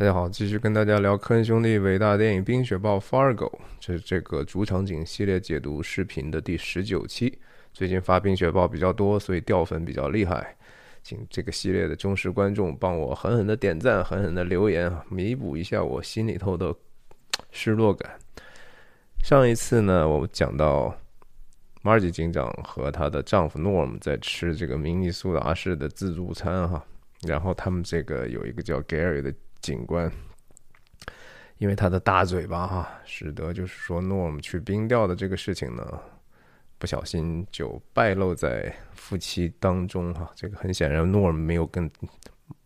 大家好，继续跟大家聊科恩兄弟伟大电影《冰雪暴》Fargo，这是这个主场景系列解读视频的第十九期。最近发《冰雪暴》比较多，所以掉粉比较厉害，请这个系列的忠实观众帮我狠狠的点赞、狠狠的留言，弥补一下我心里头的失落感。上一次呢，我讲到 Margie 警长和她的丈夫 Norm 在吃这个明尼苏达式的自助餐哈，然后他们这个有一个叫 Gary 的。警官，因为他的大嘴巴哈，使得就是说诺姆去冰钓的这个事情呢，不小心就败露在夫妻当中哈。这个很显然，诺尔没有跟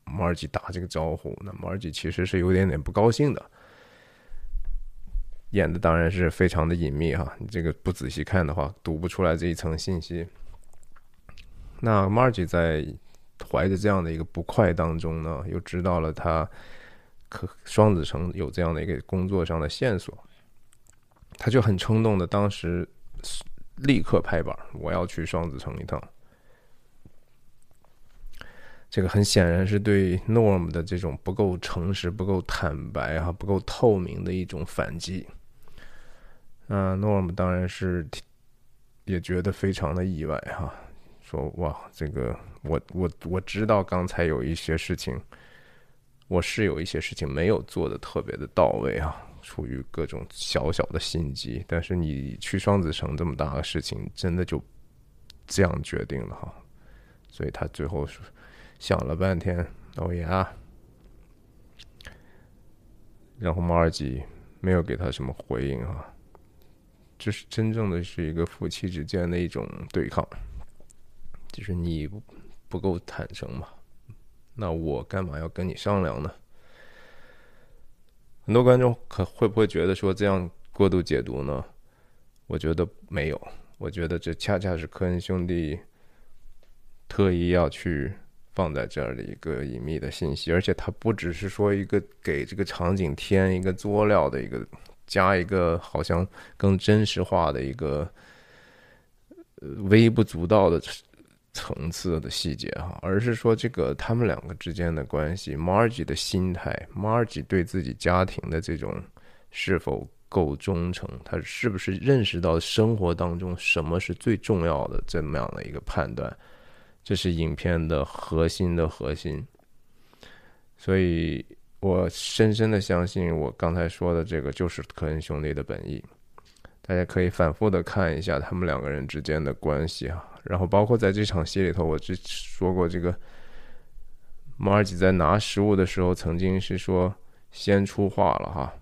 Margie 打这个招呼，那 Margie 其实是有点点不高兴的。演的当然是非常的隐秘哈，你这个不仔细看的话，读不出来这一层信息。那 Margie 在怀着这样的一个不快当中呢，又知道了他。可双子城有这样的一个工作上的线索，他就很冲动的，当时立刻拍板，我要去双子城一趟。这个很显然是对 Norm 的这种不够诚实、不够坦白啊、不够透明的一种反击。嗯，Norm 当然是也觉得非常的意外哈，说哇，这个我我我知道刚才有一些事情。我是有一些事情没有做的特别的到位啊，出于各种小小的心机。但是你去双子城这么大的事情，真的就这样决定了哈。所以他最后想了半天，哦呀，然后马尔基没有给他什么回应啊。这是真正的是一个夫妻之间的一种对抗，就是你不够坦诚嘛。那我干嘛要跟你商量呢？很多观众可会不会觉得说这样过度解读呢？我觉得没有，我觉得这恰恰是科恩兄弟特意要去放在这儿的一个隐秘的信息，而且它不只是说一个给这个场景添一个佐料的一个，加一个好像更真实化的一个微不足道的。层次的细节哈，而是说这个他们两个之间的关系，Margie 的心态，Margie 对自己家庭的这种是否够忠诚，他是不是认识到生活当中什么是最重要的这么样的一个判断，这是影片的核心的核心。所以我深深的相信，我刚才说的这个就是科恩兄弟的本意。大家可以反复的看一下他们两个人之间的关系啊。然后，包括在这场戏里头，我之说过，这个马尔吉在拿食物的时候，曾经是说先出话了哈。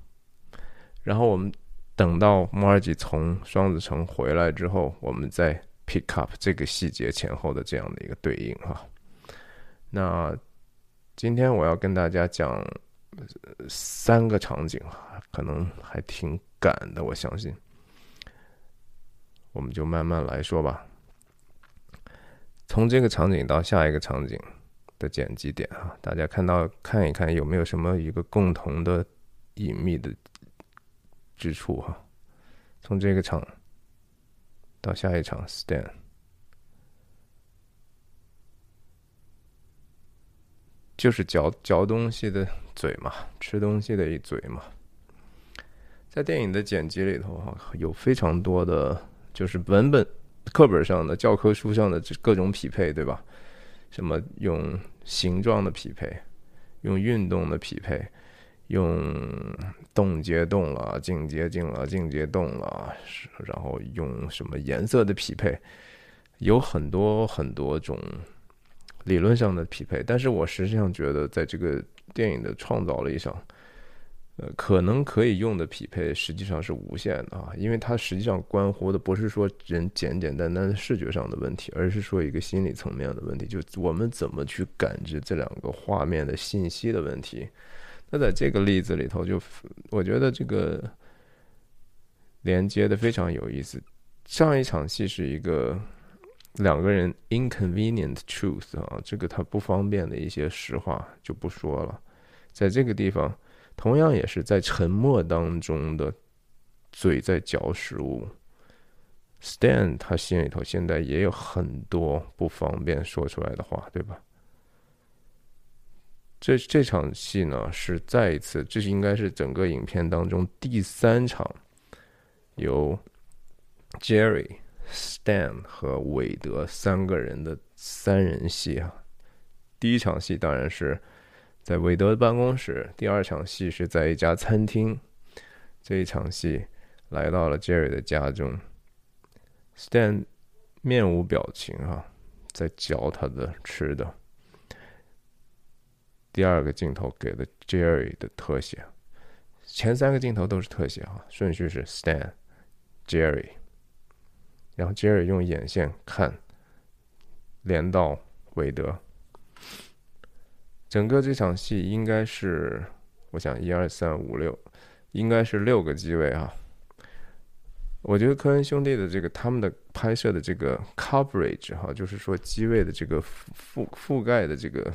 然后我们等到马尔吉从双子城回来之后，我们再 pick up 这个细节前后的这样的一个对应哈。那今天我要跟大家讲三个场景啊，可能还挺赶的，我相信。我们就慢慢来说吧。从这个场景到下一个场景的剪辑点啊，大家看到看一看有没有什么一个共同的隐秘的之处哈？从这个场到下一场，stand，就是嚼嚼东西的嘴嘛，吃东西的一嘴嘛。在电影的剪辑里头哈，有非常多的就是文本。课本上的教科书上的这各种匹配，对吧？什么用形状的匹配，用运动的匹配，用动接动了，静接静了，静接动了，然后用什么颜色的匹配，有很多很多种理论上的匹配。但是我实际上觉得，在这个电影的创造力上。呃，可能可以用的匹配实际上是无限的啊，因为它实际上关乎的不是说人简简单单的视觉上的问题，而是说一个心理层面的问题，就我们怎么去感知这两个画面的信息的问题。那在这个例子里头，就我觉得这个连接的非常有意思。上一场戏是一个两个人 inconvenient truth 啊，这个他不方便的一些实话就不说了，在这个地方。同样也是在沉默当中的嘴在嚼食物，Stan 他心里头现在也有很多不方便说出来的话，对吧？这这场戏呢是再一次，这是应该是整个影片当中第三场由 Jerry、Stan 和韦德三个人的三人戏啊。第一场戏当然是在韦德的办公室，第二场戏是在一家餐厅，这一场戏来到了 Jerry 的家中，Stan 面无表情啊，在嚼他的吃的。第二个镜头给了 Jerry 的特写，前三个镜头都是特写啊，顺序是 Stan、Jerry，然后 Jerry 用眼线看，连到韦德。整个这场戏应该是，我想一二三五六，应该是六个机位啊。我觉得科恩兄弟的这个他们的拍摄的这个 coverage 哈，就是说机位的这个覆覆盖的这个。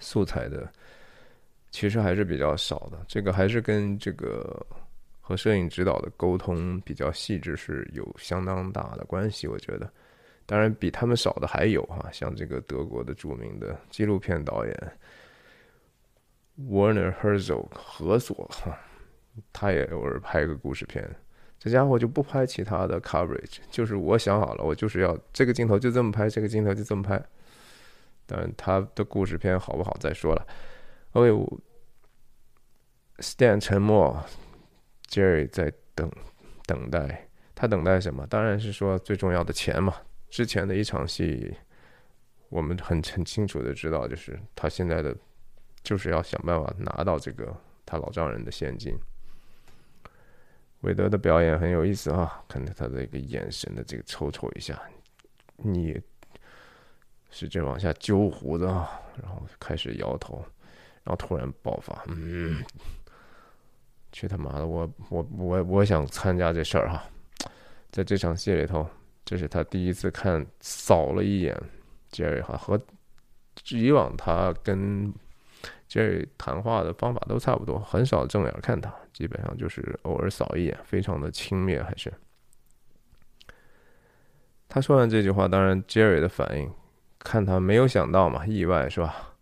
素材的其实还是比较少的，这个还是跟这个和摄影指导的沟通比较细致是有相当大的关系。我觉得，当然比他们少的还有哈，像这个德国的著名的纪录片导演 Werner Herzog 何索哈，他也偶尔拍个故事片，这家伙就不拍其他的 coverage，就是我想好了，我就是要这个镜头就这么拍，这个镜头就这么拍。但他的故事片好不好再说了。OK，Stan 沉默，Jerry 在等等待。他等待什么？当然是说最重要的钱嘛。之前的一场戏，我们很很清楚的知道，就是他现在的就是要想办法拿到这个他老丈人的现金。韦德的表演很有意思啊，看着他的一个眼神的这个抽抽一下，你。使劲往下揪胡子啊，然后开始摇头，然后突然爆发：“嗯，去他妈的！我我我我想参加这事儿哈！在这场戏里头，这是他第一次看，扫了一眼杰瑞哈，和以往他跟杰瑞谈话的方法都差不多，很少正眼看他，基本上就是偶尔扫一眼，非常的轻蔑。还是他说完这句话，当然杰瑞的反应。看他没有想到嘛，意外是吧？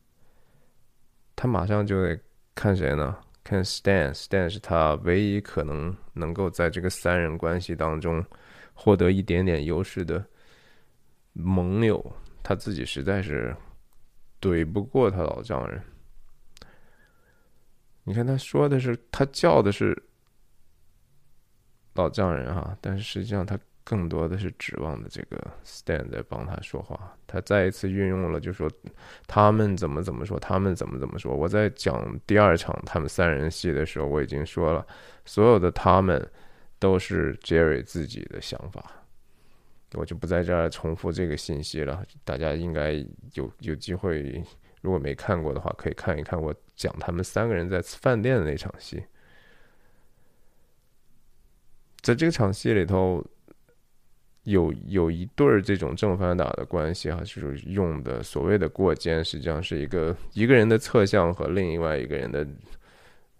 他马上就得看谁呢？看 Stan，Stan 是他唯一可能能够在这个三人关系当中获得一点点优势的盟友。他自己实在是怼不过他老丈人。你看他说的是，他叫的是老丈人哈，但是实际上他。更多的是指望的这个 Stan 在帮他说话，他再一次运用了，就说他们怎么怎么说，他们怎么怎么说。我在讲第二场他们三人戏的时候，我已经说了，所有的他们都是 Jerry 自己的想法，我就不在这儿重复这个信息了。大家应该有有机会，如果没看过的话，可以看一看我讲他们三个人在饭店的那场戏，在这场戏里头。有有一对儿这种正反打的关系哈，就是用的所谓的过肩，实际上是一个一个人的侧向和另外一个人的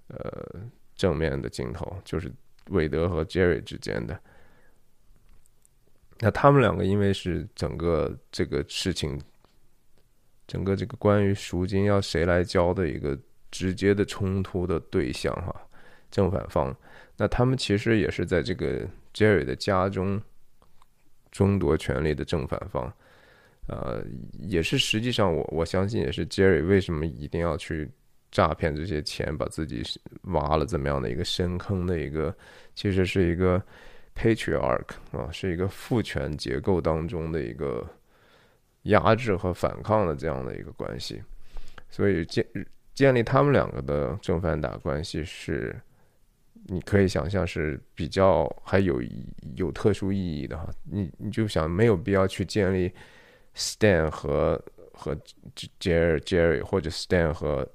呃正面的镜头，就是韦德和杰瑞之间的。那他们两个因为是整个这个事情，整个这个关于赎金要谁来交的一个直接的冲突的对象哈，正反方。那他们其实也是在这个杰瑞的家中。争夺权力的正反方，呃，也是实际上我我相信也是 Jerry 为什么一定要去诈骗这些钱，把自己挖了这么样的一个深坑的一个，其实是一个 patriarch 啊，是一个父权结构当中的一个压制和反抗的这样的一个关系，所以建建立他们两个的正反打关系是。你可以想象是比较还有有特殊意义的哈，你你就想没有必要去建立 Stan 和和 Jerry Jerry 或者 Stan 和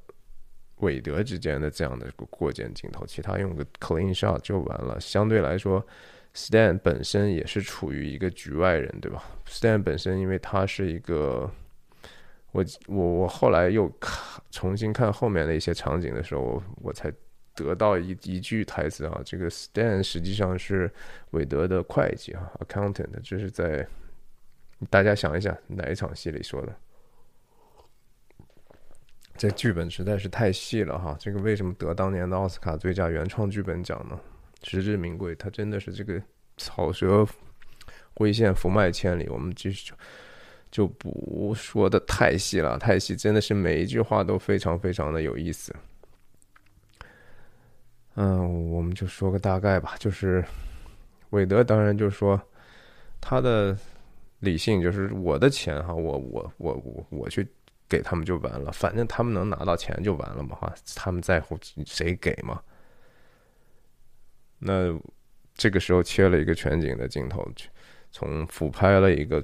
韦德之间的这样的一个过肩镜头，其他用个 clean shot 就完了。相对来说，Stan 本身也是处于一个局外人，对吧？Stan 本身因为他是一个，我我我后来又看重新看后面的一些场景的时候，我才。得到一一句台词啊，这个 Stan 实际上是韦德的会计啊，accountant，这是在大家想一想哪一场戏里说的？这剧本实在是太细了哈！这个为什么得当年的奥斯卡最佳原创剧本奖呢？实至名归，他真的是这个草蛇灰线，福脉千里。我们继续就不说的太细了，太细真的是每一句话都非常非常的有意思。嗯，我们就说个大概吧，就是韦德当然就是说他的理性就是我的钱哈，我我我我我去。给他们就完了，反正他们能拿到钱就完了嘛，哈，他们在乎谁给嘛。那这个时候切了一个全景的镜头，从俯拍了一个，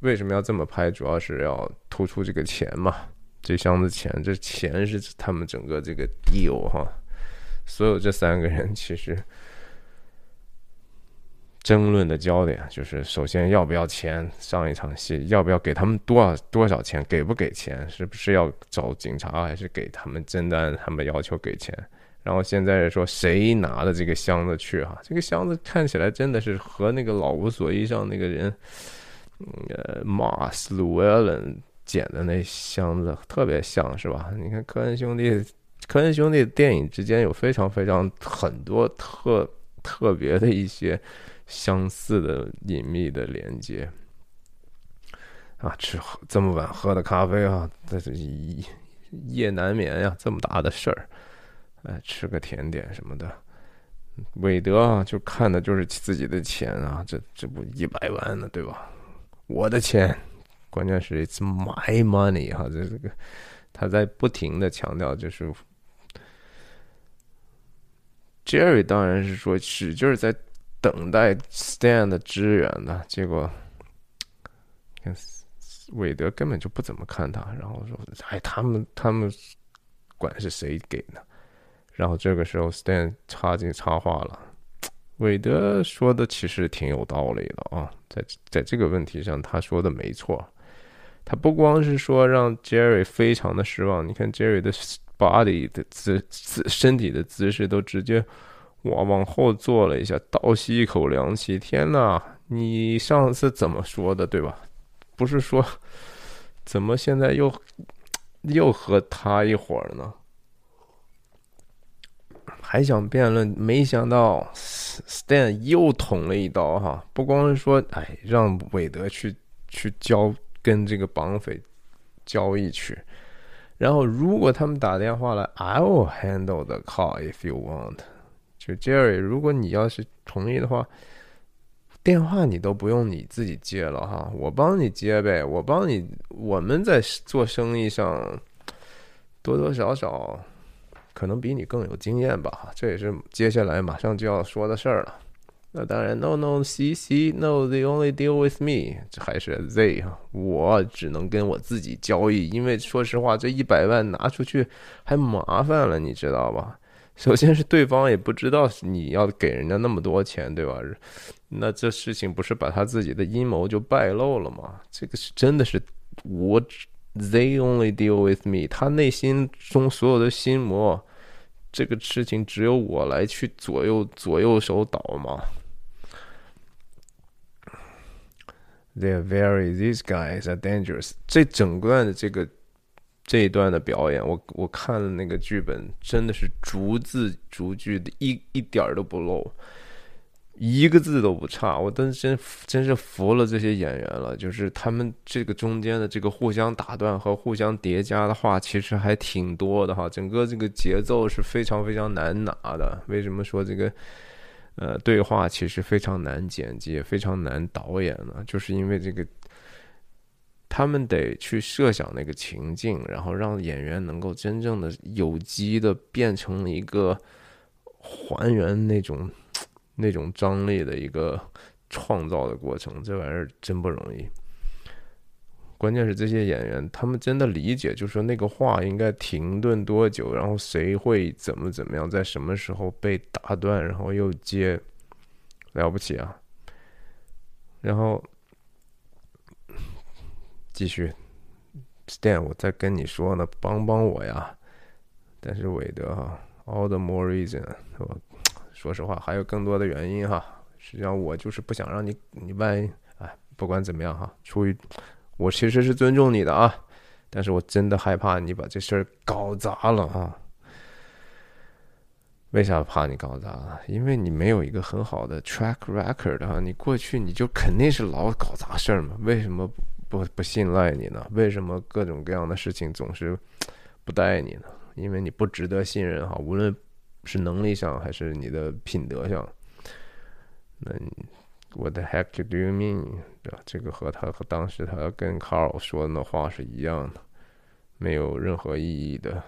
为什么要这么拍？主要是要突出这个钱嘛，这箱子钱，这钱是他们整个这个 deal 哈，所有这三个人其实。争论的焦点就是：首先要不要钱上一场戏，要不要给他们多少多少钱，给不给钱，是不是要找警察，还是给他们真的按他们要求给钱？然后现在说谁拿了这个箱子去哈？这个箱子看起来真的是和那个老无所依上那个人，呃，马斯鲁埃伦捡的那箱子特别像是吧？你看科恩兄弟，科恩兄弟电影之间有非常非常很多特特别的一些。相似的隐秘的连接啊！吃喝这么晚喝的咖啡啊，这是夜难眠呀！这么大的事儿，哎，吃个甜点什么的。韦德啊，就看的就是自己的钱啊，这这不一百万呢，对吧？我的钱，关键是 it's my money 哈，这这个他在不停的强调，就是 Jerry 当然是说使劲在。等待 Stan 的支援呢？结果，韦德根本就不怎么看他，然后说：“哎，他们他们管是谁给的。”然后这个时候 Stan 插进插话了。韦德说的其实挺有道理的啊，在在这个问题上他说的没错。他不光是说让 Jerry 非常的失望，你看 Jerry 的 body 的姿姿身体的姿势都直接。我往后坐了一下，倒吸一口凉气。天呐，你上次怎么说的，对吧？不是说怎么现在又又和他一伙儿呢？还想辩论，没想到 Stan 又捅了一刀哈！不光是说，哎，让韦德去去交跟这个绑匪交易去，然后如果他们打电话来，I will handle the call if you want。就 Jerry，如果你要是同意的话，电话你都不用你自己接了哈，我帮你接呗，我帮你。我们在做生意上多多少少可能比你更有经验吧，这也是接下来马上就要说的事儿了。那当然，No no c c no the only deal with me，这还是 Z 哈，我只能跟我自己交易，因为说实话，这一百万拿出去还麻烦了，你知道吧？首先是对方也不知道你要给人家那么多钱，对吧？那这事情不是把他自己的阴谋就败露了吗？这个是真的是我，They only deal with me。他内心中所有的心魔，这个事情只有我来去左右左右手倒吗？They are very. These guys are dangerous。这整段的这个。这一段的表演，我我看了那个剧本，真的是逐字逐句的，一一点儿都不漏，一个字都不差。我真真真是服了这些演员了，就是他们这个中间的这个互相打断和互相叠加的话，其实还挺多的哈。整个这个节奏是非常非常难拿的。为什么说这个呃对话其实非常难剪辑，也非常难导演呢？就是因为这个。他们得去设想那个情境，然后让演员能够真正的有机的变成一个还原那种 那种张力的一个创造的过程。这玩意儿真不容易。关键是这些演员，他们真的理解，就说那个话应该停顿多久，然后谁会怎么怎么样，在什么时候被打断，然后又接，了不起啊！然后。继续，Stan，我在跟你说呢，帮帮我呀！但是韦德哈，All the more reason，我说实话还有更多的原因哈。实际上我就是不想让你，你万一哎，不管怎么样哈，出于我其实是尊重你的啊，但是我真的害怕你把这事儿搞砸了啊！为啥怕你搞砸？因为你没有一个很好的 track record 啊！你过去你就肯定是老搞砸事儿嘛？为什么不不信赖你呢？为什么各种各样的事情总是不带你呢？因为你不值得信任哈，无论是能力上还是你的品德上。那 What the heck do you mean？对吧？这个和他和当时他跟 Carl 说的那话是一样的，没有任何意义的。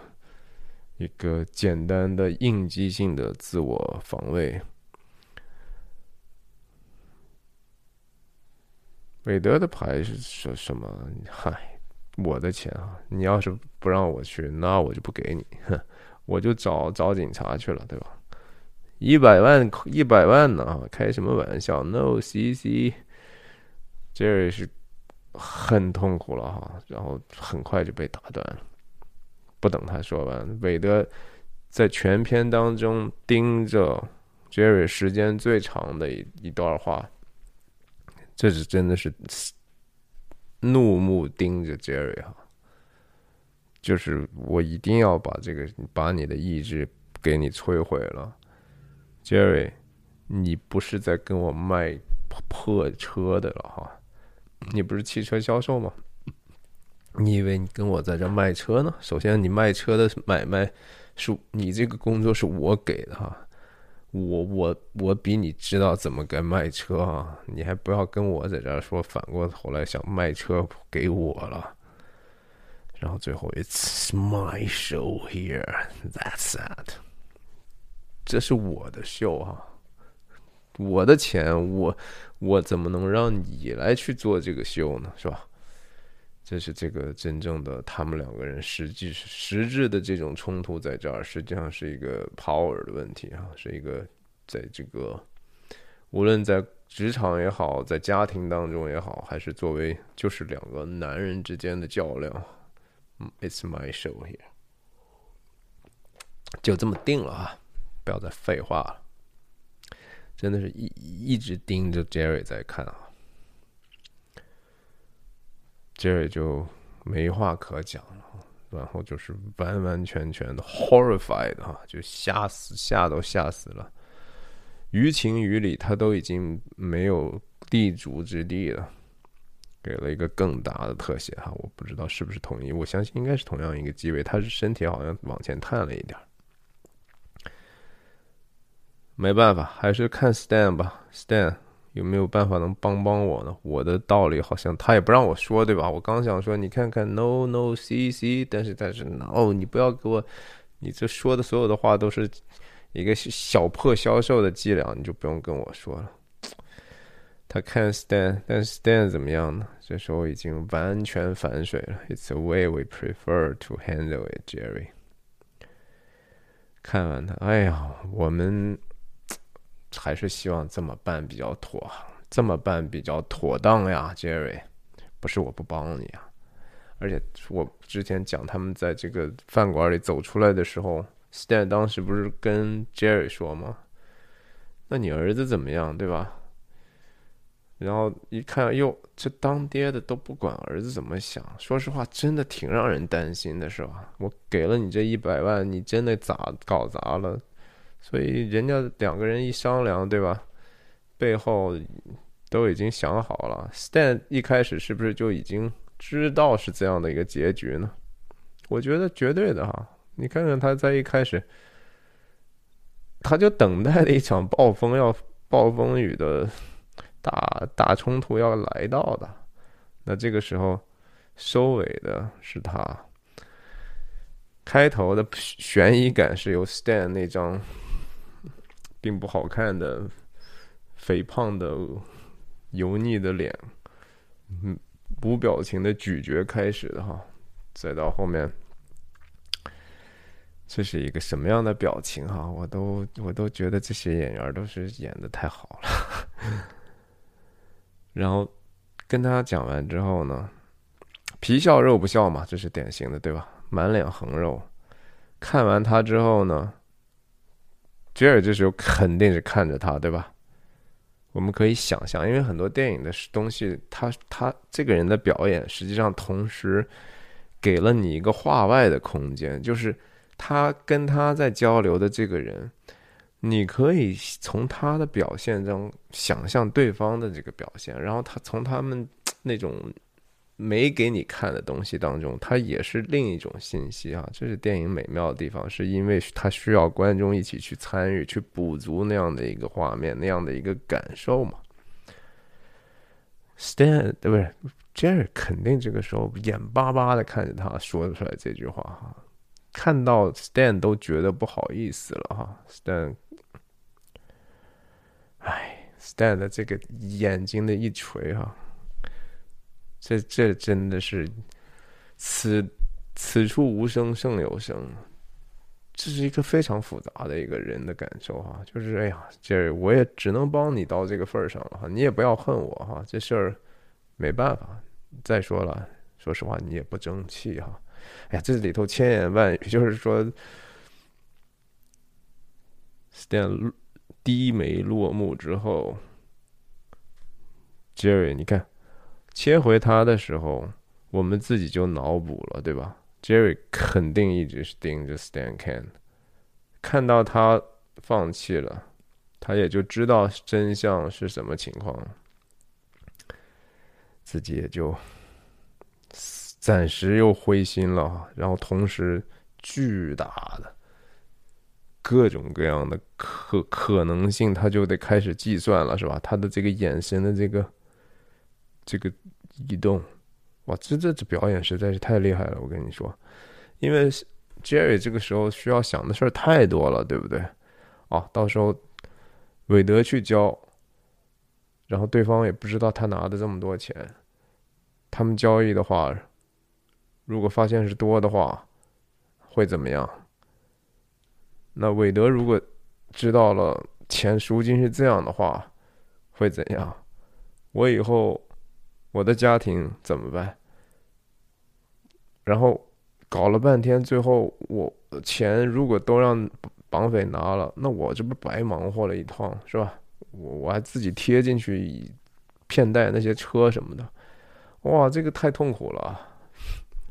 一个简单的应激性的自我防卫。韦德的牌是说什么？嗨，我的钱啊！你要是不让我去，那我就不给你，哼 我就找找警察去了，对吧？一百万，一百万呢？开什么玩笑？No，CC，Jerry 是很痛苦了哈，然后很快就被打断了。不等他说完，韦德在全篇当中盯着 Jerry 时间最长的一一段话，这是真的是怒目盯着 Jerry 哈，就是我一定要把这个把你的意志给你摧毁了，Jerry，你不是在跟我卖破车的了哈，你不是汽车销售吗？你以为你跟我在这卖车呢？首先，你卖车的买卖是你这个工作是我给的哈，我我我比你知道怎么该卖车啊！你还不要跟我在这儿说，反过头来想卖车给我了。然后最后，It's my show here. That's that. 这是我的秀啊，我的钱，我我怎么能让你来去做这个秀呢？是吧？这是这个真正的他们两个人实际实质的这种冲突在这儿，实际上是一个 power 的问题啊，是一个在这个无论在职场也好，在家庭当中也好，还是作为就是两个男人之间的较量。It's my show here，就这么定了啊！不要再废话了，真的是一一直盯着 Jerry 在看啊。Jerry 就没话可讲了，然后就是完完全全的 horrified 哈，就吓死，吓都吓死了。于情于理，他都已经没有立足之地了。给了一个更大的特写哈，我不知道是不是同一，我相信应该是同样一个机位，他是身体好像往前探了一点。没办法，还是看 Stan 吧，Stan。有没有办法能帮帮我呢？我的道理好像他也不让我说，对吧？我刚想说，你看看，no no c c，但是但是 no，你不要给我，你这说的所有的话都是一个小破销售的伎俩，你就不用跟我说了。他看 Stan，但是 Stan 怎么样呢？这时候已经完全反水了。It's a way we prefer to handle it, Jerry。看完他，哎呀，我们。还是希望这么办比较妥，这么办比较妥当呀，Jerry。不是我不帮你啊，而且我之前讲他们在这个饭馆里走出来的时候，Stan 当时不是跟 Jerry 说吗？那你儿子怎么样，对吧？然后一看，哟，这当爹的都不管儿子怎么想，说实话，真的挺让人担心的，是吧？我给了你这一百万，你真的咋搞砸了？所以人家两个人一商量，对吧？背后都已经想好了。Stan 一开始是不是就已经知道是这样的一个结局呢？我觉得绝对的哈。你看看他在一开始，他就等待了一场暴风要暴风雨的大大冲突要来到的。那这个时候收尾的是他。开头的悬疑感是由 Stan 那张。并不好看的肥胖的油腻的脸，嗯，无表情的咀嚼开始的哈，再到后面，这是一个什么样的表情哈？我都我都觉得这些演员都是演的太好了。然后跟他讲完之后呢，皮笑肉不笑嘛，这是典型的对吧？满脸横肉。看完他之后呢？杰尔这时候肯定是看着他，对吧？我们可以想象，因为很多电影的东西，他他这个人的表演，实际上同时给了你一个话外的空间，就是他跟他在交流的这个人，你可以从他的表现中想象对方的这个表现，然后他从他们那种。没给你看的东西当中，它也是另一种信息啊！这是电影美妙的地方，是因为它需要观众一起去参与，去补足那样的一个画面，那样的一个感受嘛。Stan 对不是？Jerry 肯定这个时候眼巴巴的看着他说出来这句话哈，看到 Stan 都觉得不好意思了哈。Stan，哎，Stan 的这个眼睛的一垂哈。这这真的是，此此处无声胜有声，这是一个非常复杂的一个人的感受哈。就是哎呀，这我也只能帮你到这个份儿上了哈，你也不要恨我哈，这事儿没办法。再说了，说实话，你也不争气哈。哎呀，这里头千言万语，就是说，Stan 低眉落幕之后，Jerry，你看。切回他的时候，我们自己就脑补了，对吧？Jerry 肯定一直是盯着 Stan Ken，看到他放弃了，他也就知道真相是什么情况，自己也就暂时又灰心了。然后同时，巨大的各种各样的可可能性，他就得开始计算了，是吧？他的这个眼神的这个。这个移动，哇，这这这表演实在是太厉害了！我跟你说，因为 Jerry 这个时候需要想的事儿太多了，对不对？哦，到时候韦德去交，然后对方也不知道他拿的这么多钱，他们交易的话，如果发现是多的话，会怎么样？那韦德如果知道了钱赎金是这样的话，会怎样？我以后。我的家庭怎么办？然后搞了半天，最后我钱如果都让绑匪拿了，那我这不白忙活了一趟，是吧？我我还自己贴进去骗贷那些车什么的，哇，这个太痛苦了。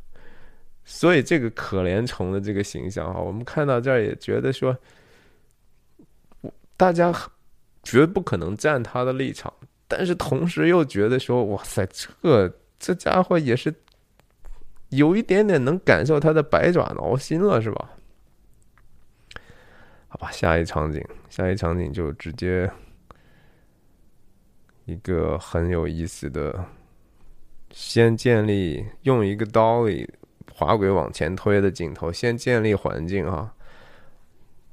所以这个可怜虫的这个形象哈，我们看到这儿也觉得说，大家绝不可能站他的立场。但是同时又觉得说，哇塞，这这家伙也是有一点点能感受他的百爪挠心了，是吧？好吧，下一场景，下一场景就直接一个很有意思的，先建立用一个刀里滑轨往前推的镜头，先建立环境哈，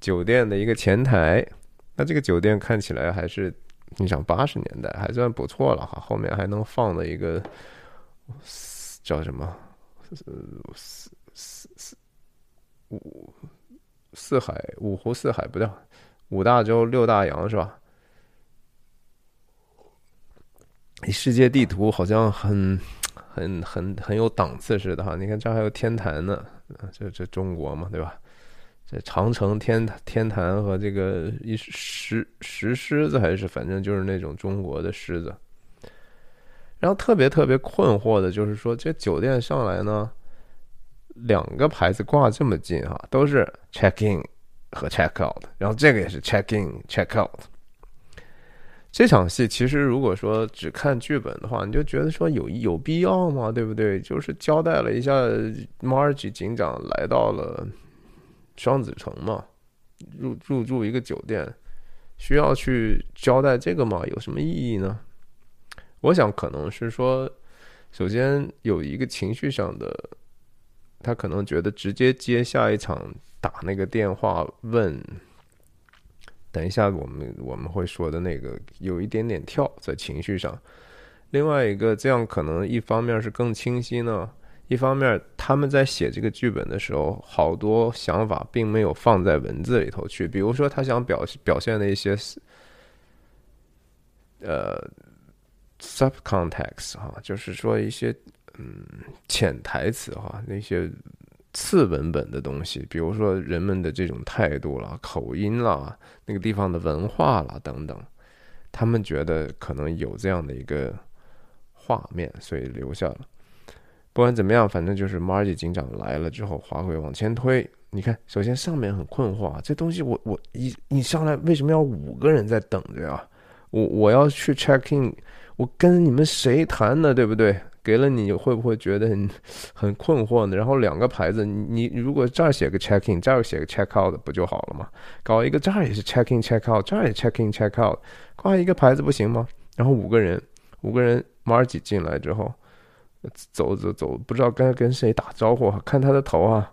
酒店的一个前台，那这个酒店看起来还是。你想八十年代还算不错了哈，后面还能放的一个叫什么？四四四五四海五湖四海不对，五大洲六大洋是吧？世界地图好像很很很很有档次似的哈，你看这还有天坛呢，这这中国嘛对吧？这长城天坛天坛和这个一石石狮子还是反正就是那种中国的狮子，然后特别特别困惑的就是说，这酒店上来呢，两个牌子挂这么近哈，都是 check in 和 check out，然后这个也是 check in check out。这场戏其实如果说只看剧本的话，你就觉得说有有必要吗？对不对？就是交代了一下，Marge 警长来到了。双子城嘛，入入住一个酒店，需要去交代这个吗？有什么意义呢？我想可能是说，首先有一个情绪上的，他可能觉得直接接下一场打那个电话问，等一下我们我们会说的那个有一点点跳在情绪上。另外一个，这样可能一方面是更清晰呢。一方面，他们在写这个剧本的时候，好多想法并没有放在文字里头去。比如说，他想表表现的一些呃 subcontext 哈，就是说一些嗯潜台词哈，那些次文本的东西，比如说人们的这种态度啦、口音啦、那个地方的文化啦等等，他们觉得可能有这样的一个画面，所以留下了。不管怎么样，反正就是 Margie 警长来了之后，滑轨往前推。你看，首先上面很困惑啊，这东西我我一你上来为什么要五个人在等着呀？我我要去 check in，我跟你们谁谈呢？对不对？给了你会不会觉得很很困惑呢？然后两个牌子，你你如果这儿写个 check in，这儿写个 check out 不就好了吗？搞一个这儿也是 check in check out，这儿也 check in check out，挂一个牌子不行吗？然后五个人，五个人 Margie 进来之后，走走走，不知道该跟谁打招呼，看他的头啊，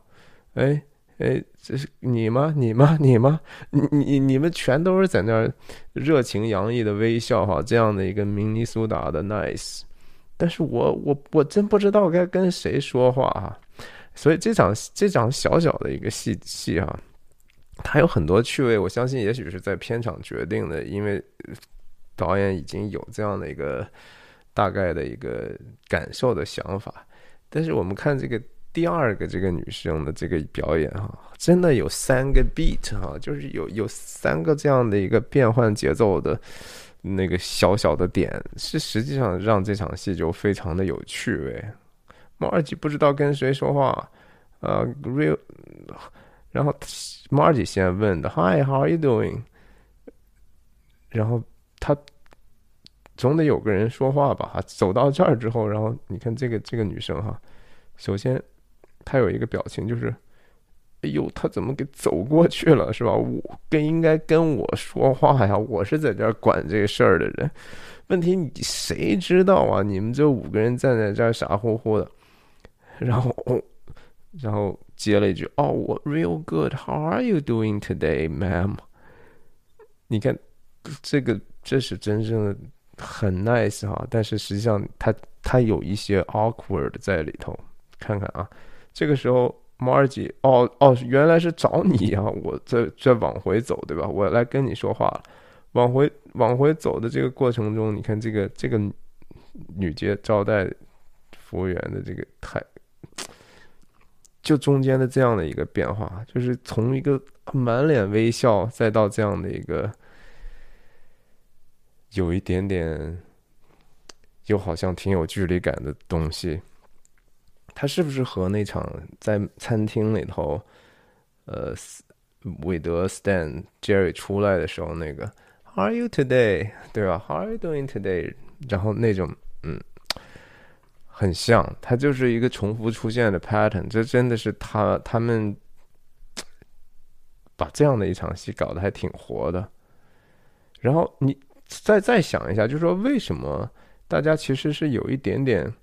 哎。哎，这是你吗？你吗？你吗？你你你们全都是在那儿热情洋溢的微笑哈，这样的一个明尼苏达的 nice，但是我我我真不知道该跟谁说话哈，所以这场这场小小的一个戏戏哈，它有很多趣味，我相信也许是在片场决定的，因为导演已经有这样的一个大概的一个感受的想法，但是我们看这个。第二个这个女生的这个表演哈，真的有三个 beat 哈，就是有有三个这样的一个变换节奏的那个小小的点，是实际上让这场戏就非常的有趣味。马尔吉不知道跟谁说话，呃，real，然后马尔吉先问的，Hi，how are you doing？然后他总得有个人说话吧哈？走到这儿之后，然后你看这个这个女生哈，首先。她有一个表情，就是，哎呦，她怎么给走过去了，是吧？我更应该跟我说话呀，我是在这儿管这事儿的人。问题你谁知道啊？你们这五个人站在这儿傻乎乎的，然后，然后接了一句：“哦，我 real good. How are you doing today, ma'am？” 你看，这个这是真正的很 nice 哈，但是实际上他他有一些 awkward 在里头。看看啊。这个时候，Margie，哦哦，原来是找你呀！我在在往回走，对吧？我来跟你说话了。往回往回走的这个过程中，你看这个这个女接招待服务员的这个态，就中间的这样的一个变化，就是从一个满脸微笑，再到这样的一个有一点点又好像挺有距离感的东西。他是不是和那场在餐厅里头，呃，韦德、Stan、Jerry 出来的时候那个 How are you today？对吧？How are you doing today？然后那种嗯，很像，他就是一个重复出现的 pattern。这真的是他他们把这样的一场戏搞得还挺活的。然后你再再想一下，就是说为什么大家其实是有一点点。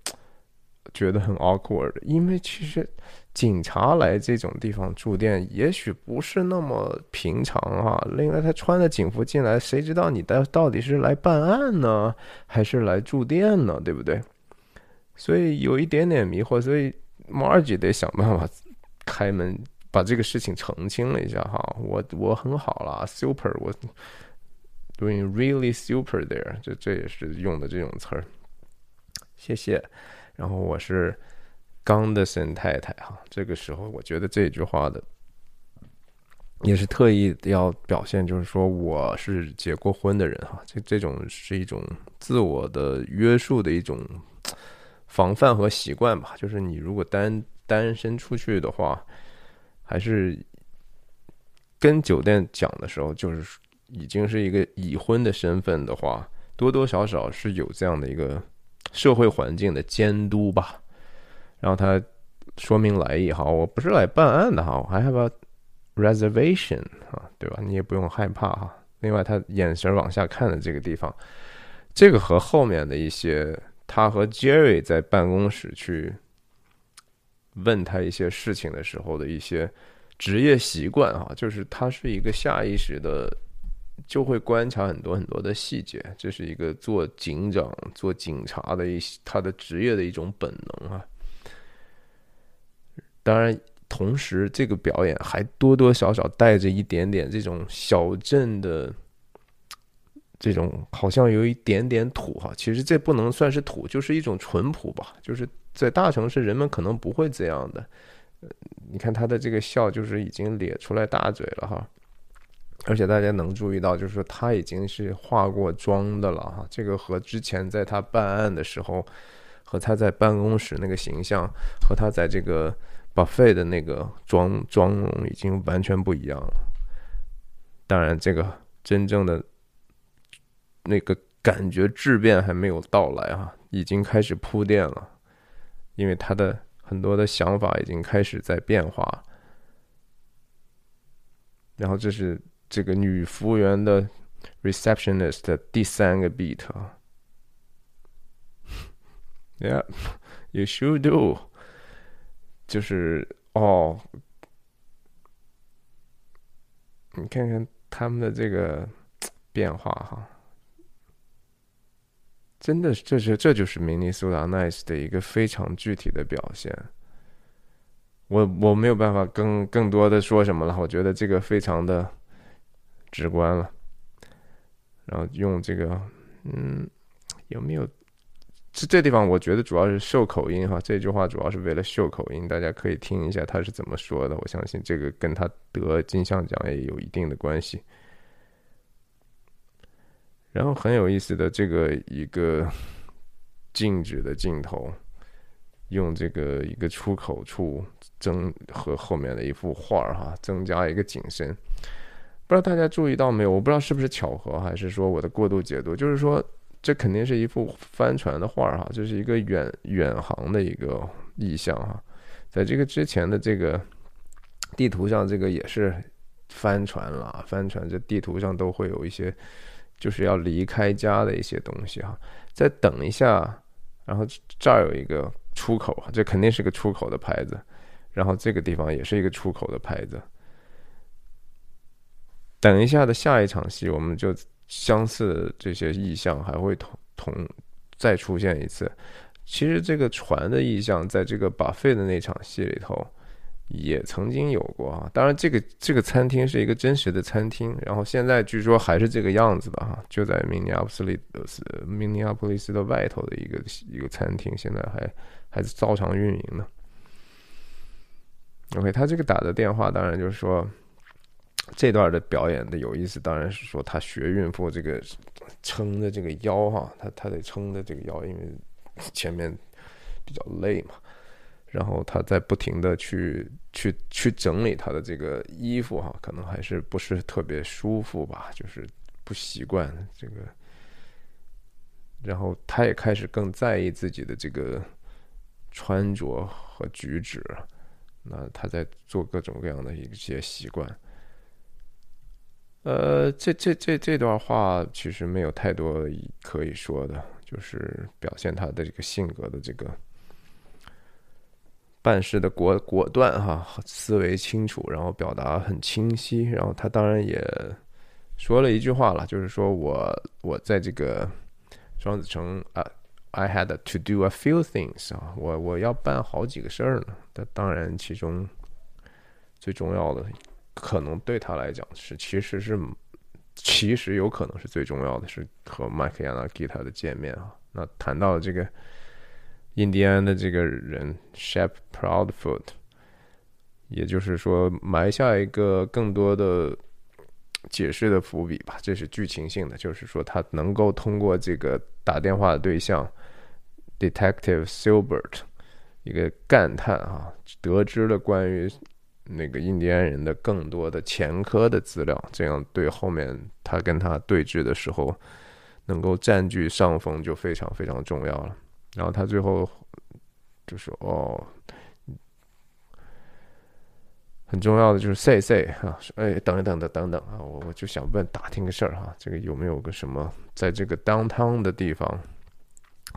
觉得很 awkward，因为其实警察来这种地方住店，也许不是那么平常啊。另外，他穿着警服进来，谁知道你到到底是来办案呢，还是来住店呢？对不对？所以有一点点迷惑，所以 Margie 得想办法开门，把这个事情澄清了一下哈。我我很好了，super，我 doing really super there，这这也是用的这种词儿。谢谢。然后我是冈德森太太哈，这个时候我觉得这句话的也是特意要表现，就是说我是结过婚的人哈，这这种是一种自我的约束的一种防范和习惯吧。就是你如果单单身出去的话，还是跟酒店讲的时候，就是已经是一个已婚的身份的话，多多少少是有这样的一个。社会环境的监督吧，然后他说明来意哈，我不是来办案的哈，我还 have a reservation 啊，对吧？你也不用害怕哈。另外，他眼神往下看的这个地方，这个和后面的一些他和 Jerry 在办公室去问他一些事情的时候的一些职业习惯哈，就是他是一个下意识的。就会观察很多很多的细节，这是一个做警长、做警察的一他的职业的一种本能啊。当然，同时这个表演还多多少少带着一点点这种小镇的这种，好像有一点点土哈。其实这不能算是土，就是一种淳朴吧。就是在大城市，人们可能不会这样的。你看他的这个笑，就是已经咧出来大嘴了哈。而且大家能注意到，就是说他已经是化过妆的了哈。这个和之前在他办案的时候，和他在办公室那个形象，和他在这个 buffet 的那个妆妆容已经完全不一样了。当然，这个真正的那个感觉质变还没有到来啊，已经开始铺垫了，因为他的很多的想法已经开始在变化。然后这是这个女服务员的 receptionist 的第三个 beat 啊，Yeah, you should do，就是哦，你看看他们的这个变化哈，真的，这是这就是明尼苏达 nice 的一个非常具体的表现。我我没有办法更更多的说什么了，我觉得这个非常的直观了。然后用这个，嗯，有没有？这这地方我觉得主要是秀口音哈，这句话主要是为了秀口音，大家可以听一下他是怎么说的。我相信这个跟他得金像奖也有一定的关系。然后很有意思的这个一个静止的镜头。用这个一个出口处增和后面的一幅画儿哈，增加一个景深。不知道大家注意到没有？我不知道是不是巧合，还是说我的过度解读。就是说，这肯定是一幅帆船的画儿哈，这是一个远远航的一个意象哈。在这个之前的这个地图上，这个也是帆船了，帆船这地图上都会有一些就是要离开家的一些东西哈。再等一下，然后这儿有一个。出口，这肯定是个出口的牌子，然后这个地方也是一个出口的牌子。等一下的下一场戏，我们就相似这些意象还会同同再出现一次。其实这个船的意象，在这个把费的那场戏里头。也曾经有过啊，当然这个这个餐厅是一个真实的餐厅，然后现在据说还是这个样子的哈，就在明尼阿波利斯明尼阿波利斯的外头的一个一个餐厅，现在还还是照常运营呢。OK，他这个打的电话，当然就是说这段的表演的有意思，当然是说他学孕妇这个撑的这个腰哈，他他得撑的这个腰，因为前面比较累嘛。然后他在不停的去去去整理他的这个衣服哈，可能还是不是特别舒服吧，就是不习惯这个。然后他也开始更在意自己的这个穿着和举止，那他在做各种各样的一些习惯。呃，这这这这段话其实没有太多可以说的，就是表现他的这个性格的这个。办事的果果断哈，思维清楚，然后表达很清晰，然后他当然也说了一句话了，就是说我我在这个双子城啊，I had to do a few things 啊，我我要办好几个事儿呢。但当然，其中最重要的可能对他来讲是，其实是其实有可能是最重要的是和麦克亚纳吉他的见面啊。那谈到这个。印第安的这个人 Shep Proudfoot，也就是说埋下一个更多的解释的伏笔吧，这是剧情性的，就是说他能够通过这个打电话的对象 Detective Silbert 一个感叹啊，得知了关于那个印第安人的更多的前科的资料，这样对后面他跟他对峙的时候能够占据上风就非常非常重要了。然后他最后就说：“哦，很重要的就是 say say 啊，哎，等一等的等等啊，我我就想问打听个事儿哈，这个有没有个什么在这个 downtown 的地方，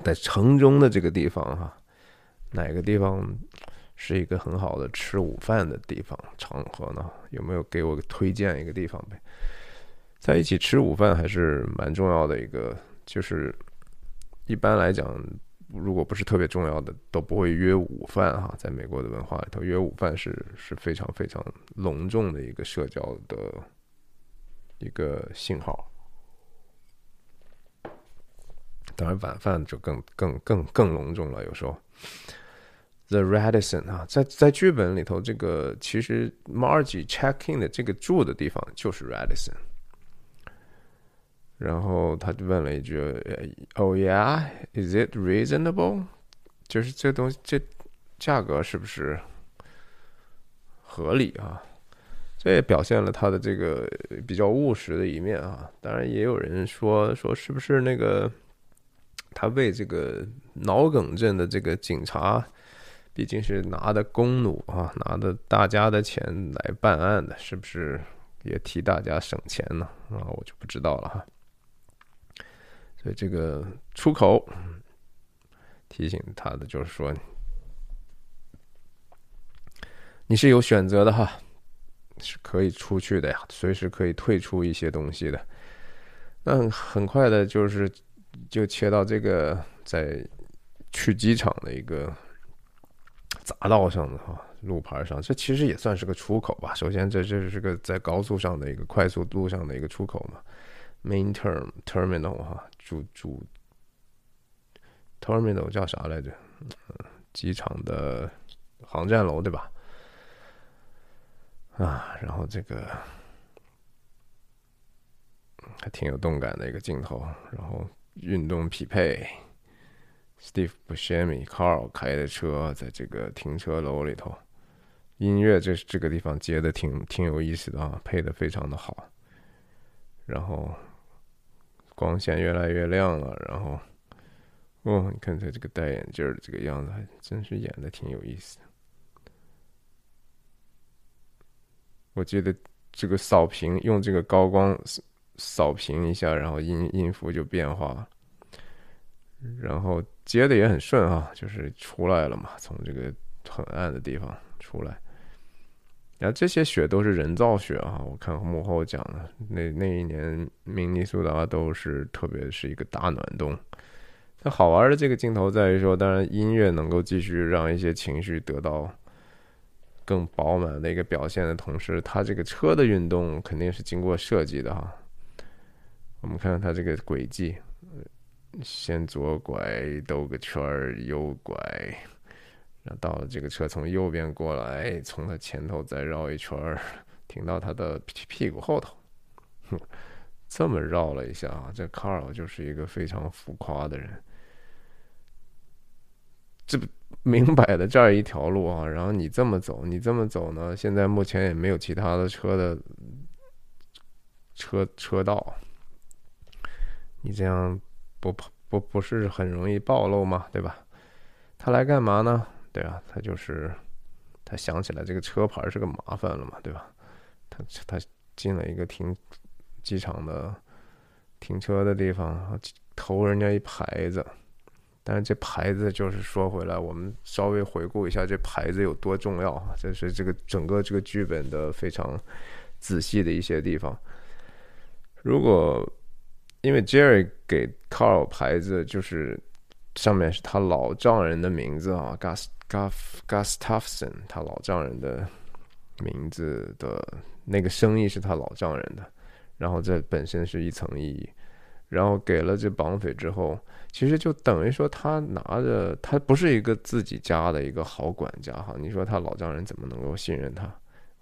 在城中的这个地方哈，哪个地方是一个很好的吃午饭的地方场合呢？有没有给我推荐一个地方呗？在一起吃午饭还是蛮重要的一个，就是一般来讲。”如果不是特别重要的，都不会约午饭哈。在美国的文化里头，约午饭是是非常非常隆重的一个社交的一个信号。当然，晚饭就更更更更隆重了。有时候，The Radisson 啊，在在剧本里头，这个其实 Margie check in 的这个住的地方就是 Radisson。然后他就问了一句：“Oh yeah, is it reasonable？” 就是这东西这价格是不是合理啊？这也表现了他的这个比较务实的一面啊。当然，也有人说说是不是那个他为这个脑梗症的这个警察，毕竟是拿的弓弩啊，拿的大家的钱来办案的，是不是也替大家省钱呢？啊，我就不知道了哈。所以这个出口提醒他的就是说，你是有选择的哈。是可以出去的呀，随时可以退出一些东西的。那很快的，就是就切到这个在去机场的一个匝道上的哈路牌上，这其实也算是个出口吧。首先，这这是个在高速上的一个快速路上的一个出口嘛，main term terminal 哈，主主 terminal 叫啥来着？机场的航站楼对吧？啊，然后这个还挺有动感的一个镜头，然后运动匹配，Steve Buscemi Carl 开的车在这个停车楼里头，音乐这这个地方接的挺挺有意思的啊，配的非常的好，然后光线越来越亮了，然后哦，你看他这个戴眼镜的这个样子，还真是演的挺有意思。我记得这个扫屏用这个高光扫屏一下，然后音音符就变化了，然后接的也很顺啊，就是出来了嘛，从这个很暗的地方出来。然后这些雪都是人造雪啊，我看幕后讲的，那那一年明尼苏达都是特别是一个大暖冬。那好玩的这个镜头在于说，当然音乐能够继续让一些情绪得到。更饱满的一个表现的同时，它这个车的运动肯定是经过设计的哈。我们看看它这个轨迹，先左拐兜个圈儿，右拐，然后到了这个车从右边过来，从它前头再绕一圈儿，停到它的屁屁股后头，哼 这么绕了一下啊！这 Carl 就是一个非常浮夸的人，这。明摆的这儿一条路啊，然后你这么走，你这么走呢？现在目前也没有其他的车的车车道，你这样不不不是很容易暴露吗？对吧？他来干嘛呢？对啊，他就是他想起来这个车牌是个麻烦了嘛，对吧？他他进了一个停机场的停车的地方，偷人家一牌子。但是这牌子就是说回来，我们稍微回顾一下这牌子有多重要啊！这是这个整个这个剧本的非常仔细的一些地方。如果因为 Jerry 给 Carl 牌子，就是上面是他老丈人的名字啊，Gus Gus Gustafson，他老丈人的名字的那个生意是他老丈人的，然后这本身是一层意义。然后给了这绑匪之后，其实就等于说他拿着他不是一个自己家的一个好管家哈。你说他老丈人怎么能够信任他？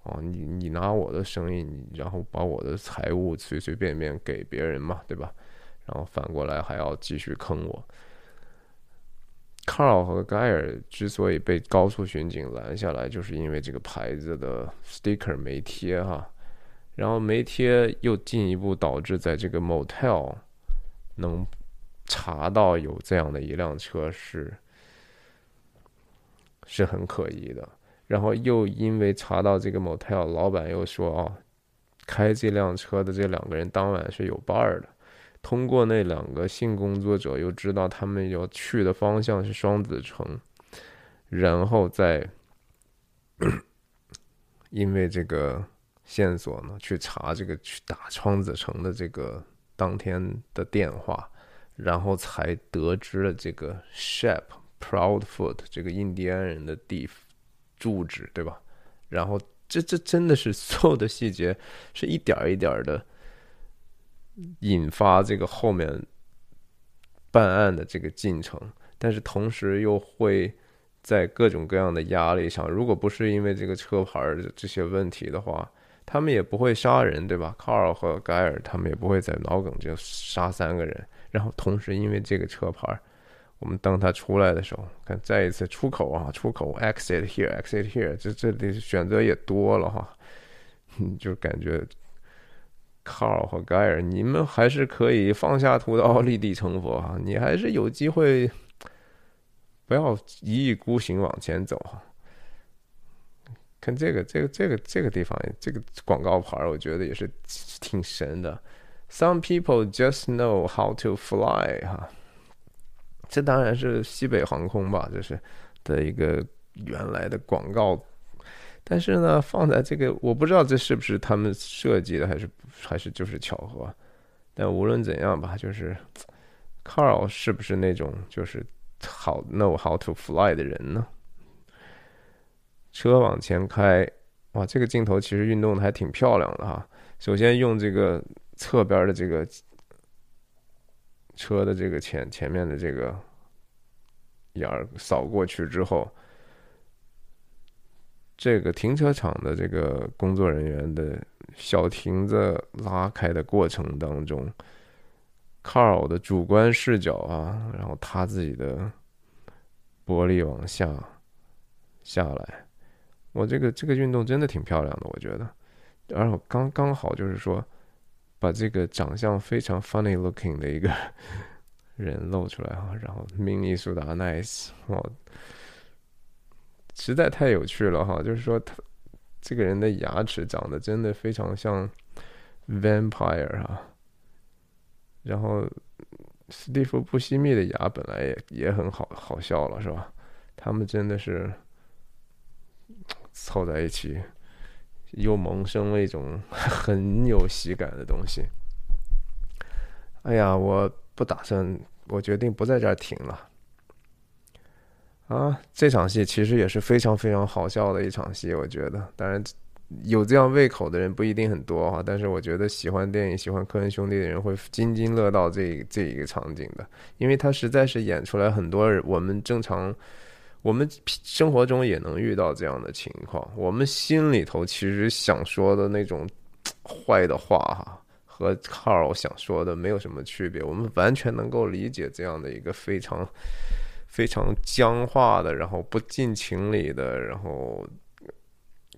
哦，你你拿我的生意，你然后把我的财物随随便便给别人嘛，对吧？然后反过来还要继续坑我。Carl 和盖尔之所以被高速巡警拦下来，就是因为这个牌子的 sticker 没贴哈，然后没贴又进一步导致在这个 motel。能查到有这样的一辆车是是很可疑的，然后又因为查到这个 motel，老板又说啊，开这辆车的这两个人当晚是有伴儿的。通过那两个性工作者又知道他们要去的方向是双子城，然后再 因为这个线索呢去查这个去打双子城的这个。当天的电话，然后才得知了这个 Shep Proudfoot 这个印第安人的地方住址，对吧？然后这这真的是所有的细节是一点一点的引发这个后面办案的这个进程，但是同时又会在各种各样的压力上，如果不是因为这个车牌的这些问题的话。他们也不会杀人，对吧？卡尔和盖尔他们也不会在脑梗就杀三个人。然后同时因为这个车牌，我们当他出来的时候，看再一次出口啊，出口 exit here，exit here，这这里选择也多了哈，就感觉 Carl 和盖尔，你们还是可以放下屠刀立地成佛哈，你还是有机会，不要一意孤行往前走哈。看这个，这个，这个，这个地方，这个广告牌，我觉得也是挺神的。Some people just know how to fly，哈，这当然是西北航空吧，这是的一个原来的广告。但是呢，放在这个，我不知道这是不是他们设计的，还是还是就是巧合。但无论怎样吧，就是 Carl 是不是那种就是好 know how to fly 的人呢？车往前开，哇，这个镜头其实运动的还挺漂亮的哈。首先用这个侧边的这个车的这个前前面的这个眼儿扫过去之后，这个停车场的这个工作人员的小亭子拉开的过程当中，Carl 的主观视角啊，然后他自己的玻璃往下下来。我这个这个运动真的挺漂亮的，我觉得，然后刚刚好就是说，把这个长相非常 funny looking 的一个 人露出来哈，然后明尼苏达 nice 哇，实在太有趣了哈，就是说他这个人的牙齿长得真的非常像 vampire 啊，然后史蒂夫布西密的牙本来也也很好好笑了是吧？他们真的是。凑在一起，又萌生了一种很有喜感的东西。哎呀，我不打算，我决定不在这儿停了。啊，这场戏其实也是非常非常好笑的一场戏，我觉得。当然，有这样胃口的人不一定很多哈，但是我觉得喜欢电影、喜欢科恩兄弟的人会津津乐道这这一个场景的，因为他实在是演出来很多我们正常。我们生活中也能遇到这样的情况，我们心里头其实想说的那种坏的话哈，和 Carl 想说的没有什么区别。我们完全能够理解这样的一个非常非常僵化的，然后不近情理的，然后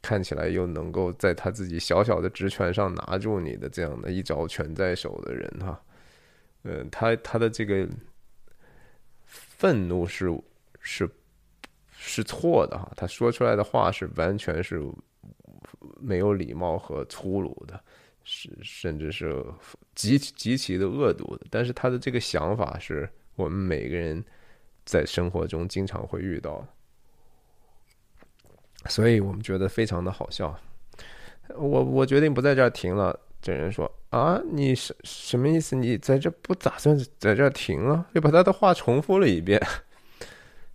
看起来又能够在他自己小小的职权上拿住你的这样的一招拳在手的人哈。嗯，他他的这个愤怒是是。是错的哈，他说出来的话是完全是没有礼貌和粗鲁的，是甚至是极极其的恶毒的。但是他的这个想法是我们每个人在生活中经常会遇到，所以我们觉得非常的好笑。我我决定不在这儿停了。这人说啊，你什什么意思？你在这不打算在这儿停了？又把他的话重复了一遍。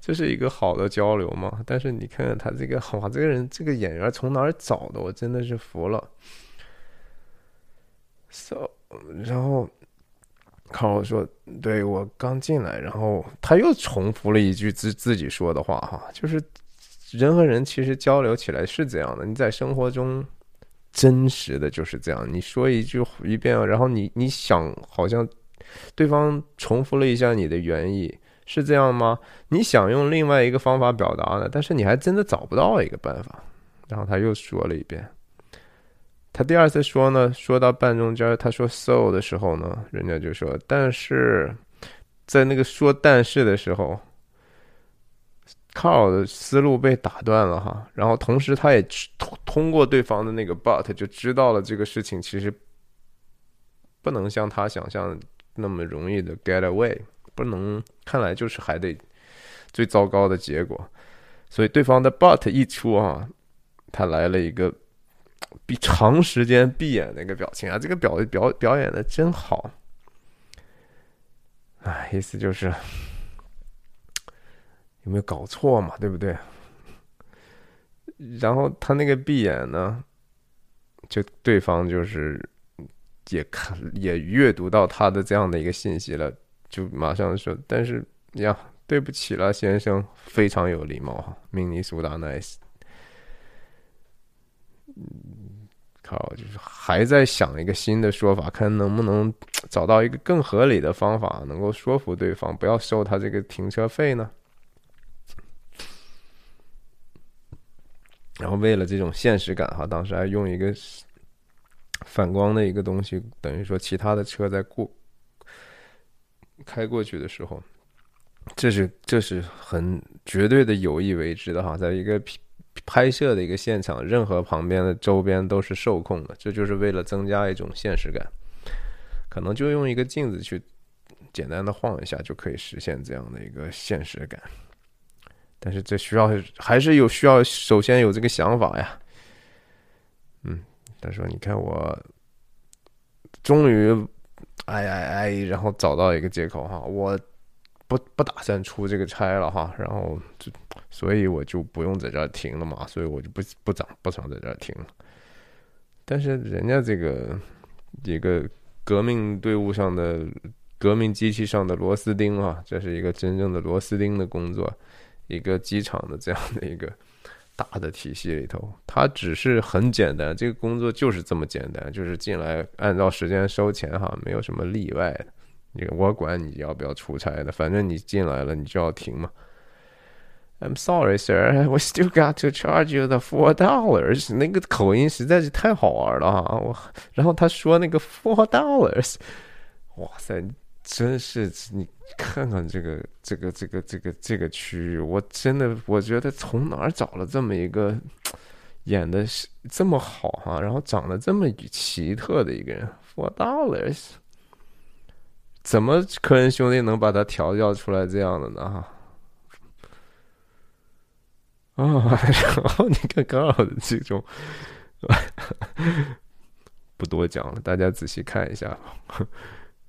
这是一个好的交流嘛？但是你看看他这个，哇，这个人这个演员从哪儿找的？我真的是服了。So，然后康我说：“对我刚进来，然后他又重复了一句自自己说的话，哈，就是人和人其实交流起来是这样的。你在生活中真实的就是这样，你说一句一遍，然后你你想好像对方重复了一下你的原意。”是这样吗？你想用另外一个方法表达呢，但是你还真的找不到一个办法。然后他又说了一遍。他第二次说呢，说到半中间，他说 “so” 的时候呢，人家就说：“但是在那个说但是的时候，Carl 的思路被打断了哈。然后同时他也通通过对方的那个 but 就知道了这个事情其实不能像他想象那么容易的 get away。”不能，看来就是还得最糟糕的结果，所以对方的 but 一出啊，他来了一个闭长时间闭眼的一个表情啊，这个表表表演的真好，哎，意思就是有没有搞错嘛，对不对？然后他那个闭眼呢，就对方就是也看也阅读到他的这样的一个信息了。就马上说，但是呀，对不起了，先生，非常有礼貌哈，明尼苏达 nice。靠，就是还在想一个新的说法，看能不能找到一个更合理的方法，能够说服对方不要收他这个停车费呢？然后为了这种现实感哈，当时还用一个反光的一个东西，等于说其他的车在过开过去的时候，这是这是很绝对的有意为之的哈，在一个拍摄的一个现场，任何旁边的周边都是受控的，这就是为了增加一种现实感。可能就用一个镜子去简单的晃一下，就可以实现这样的一个现实感。但是这需要还是有需要，首先有这个想法呀。嗯，他说：“你看我终于哎哎哎，然后找到一个借口哈，我不不打算出这个差了哈，然后就所以我就不用在这儿停了嘛，所以我就不不长不想在这儿停了。但是人家这个一个革命队伍上的革命机器上的螺丝钉啊，这是一个真正的螺丝钉的工作。”一个机场的这样的一个大的体系里头，它只是很简单，这个工作就是这么简单，就是进来按照时间收钱哈，没有什么例外的。你我管你要不要出差的，反正你进来了，你就要停嘛。I'm sorry, sir, we still got to charge you the four dollars。那个口音实在是太好玩了哈，我然后他说那个 four dollars，哇塞！真是你看看这个这个这个这个这个区域，我真的我觉得从哪儿找了这么一个演的是这么好哈，然后长得这么奇特的一个人，Four Dollars，怎么科恩兄弟能把他调教出来这样的呢？哈，啊，然后你看刚好的这种，不多讲了，大家仔细看一下。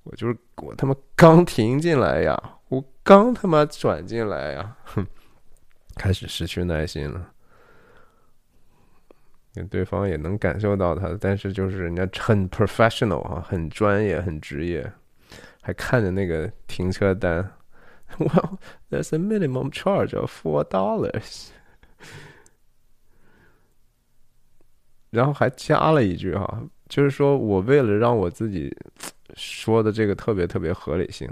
我就是我他妈刚停进来呀，我刚他妈转进来呀，哼，开始失去耐心了。对方也能感受到他，但是就是人家很 professional 啊，很专业，很职业，还看着那个停车单。Well, there's a minimum charge of four dollars。然后还加了一句哈，就是说我为了让我自己。说的这个特别特别合理性，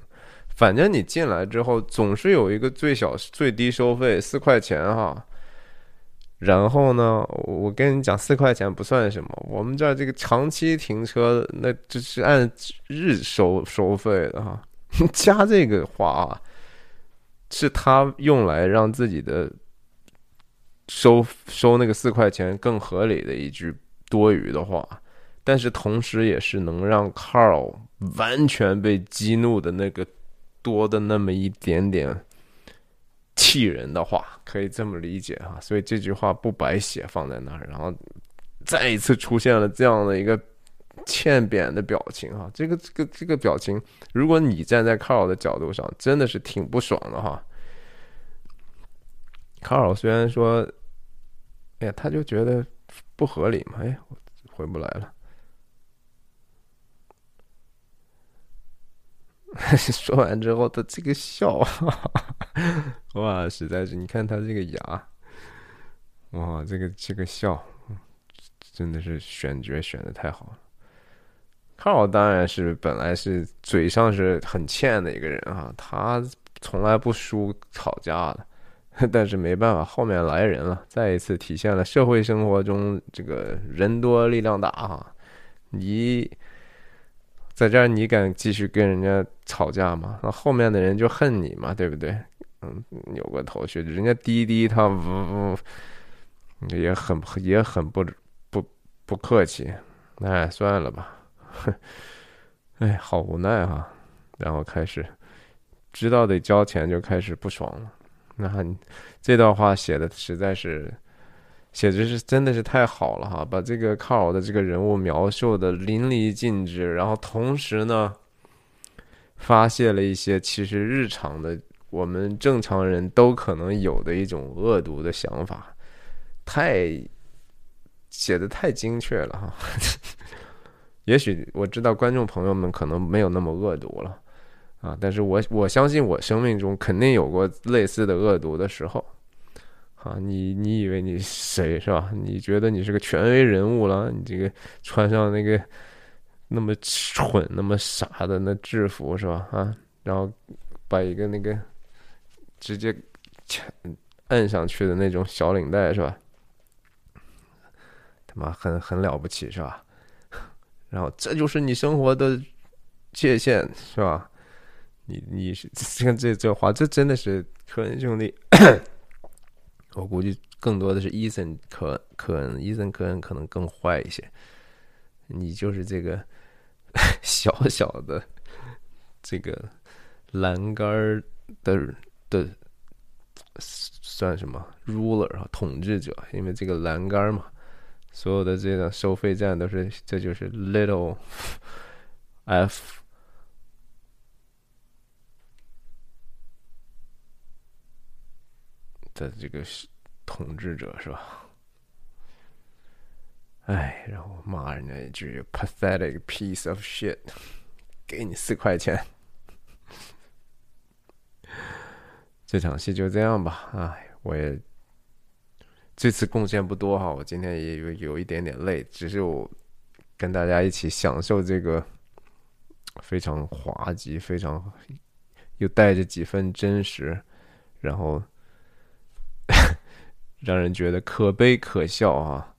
反正你进来之后总是有一个最小最低收费四块钱哈，然后呢，我跟你讲四块钱不算什么，我们这儿这个长期停车那这是按日收收费的哈，加这个话啊，是他用来让自己的收收那个四块钱更合理的一句多余的话。但是同时，也是能让 Carl 完全被激怒的那个多的那么一点点气人的话，可以这么理解哈。所以这句话不白写放在那儿，然后再一次出现了这样的一个欠扁的表情哈。这个这个这个表情，如果你站在卡尔的角度上，真的是挺不爽的哈。卡尔虽然说，哎呀，他就觉得不合理嘛，哎，回不来了。说完之后，他这个笑，哇，实在是，你看他这个牙，哇，这个这个笑，真的是选角选的太好了。卡尔当然是本来是嘴上是很欠的一个人啊，他从来不输吵架的，但是没办法，后面来人了，再一次体现了社会生活中这个人多力量大啊，你。在这儿，你敢继续跟人家吵架吗？那后面的人就恨你嘛，对不对？嗯，扭过头去，人家滴滴他呜呜，也很也很不不不客气。哎，算了吧，哎，好无奈哈。然后开始知道得交钱，就开始不爽了。那这段话写的实在是。写的是真的是太好了哈，把这个卡尔的这个人物描述的淋漓尽致，然后同时呢，发泄了一些其实日常的我们正常人都可能有的一种恶毒的想法，太写的太精确了哈。也许我知道观众朋友们可能没有那么恶毒了啊，但是我我相信我生命中肯定有过类似的恶毒的时候。啊，你你以为你谁是吧？你觉得你是个权威人物了？你这个穿上那个那么蠢、那么傻的那制服是吧？啊，然后把一个那个直接摁上去的那种小领带是吧？他妈很很了不起是吧？然后这就是你生活的界限是吧？你你是 这这这话，这真的是科恩兄弟。我估计更多的是伊森科科恩，伊森科恩可能更坏一些。你就是这个 小小的这个栏杆的的算什么 ruler 啊，统治者？因为这个栏杆嘛。所有的这个收费站都是，这就是 little f 的这个统治者是吧？哎，然后骂人家一句 pathetic piece of shit，给你四块钱。这场戏就这样吧，哎，我也。这次贡献不多哈，我今天也有有一点点累，只是我跟大家一起享受这个非常滑稽、非常又带着几分真实，然后让人觉得可悲可笑啊，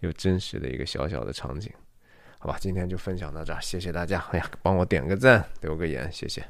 又真实的一个小小的场景，好吧，今天就分享到这儿，谢谢大家，哎呀，帮我点个赞，留个言，谢谢。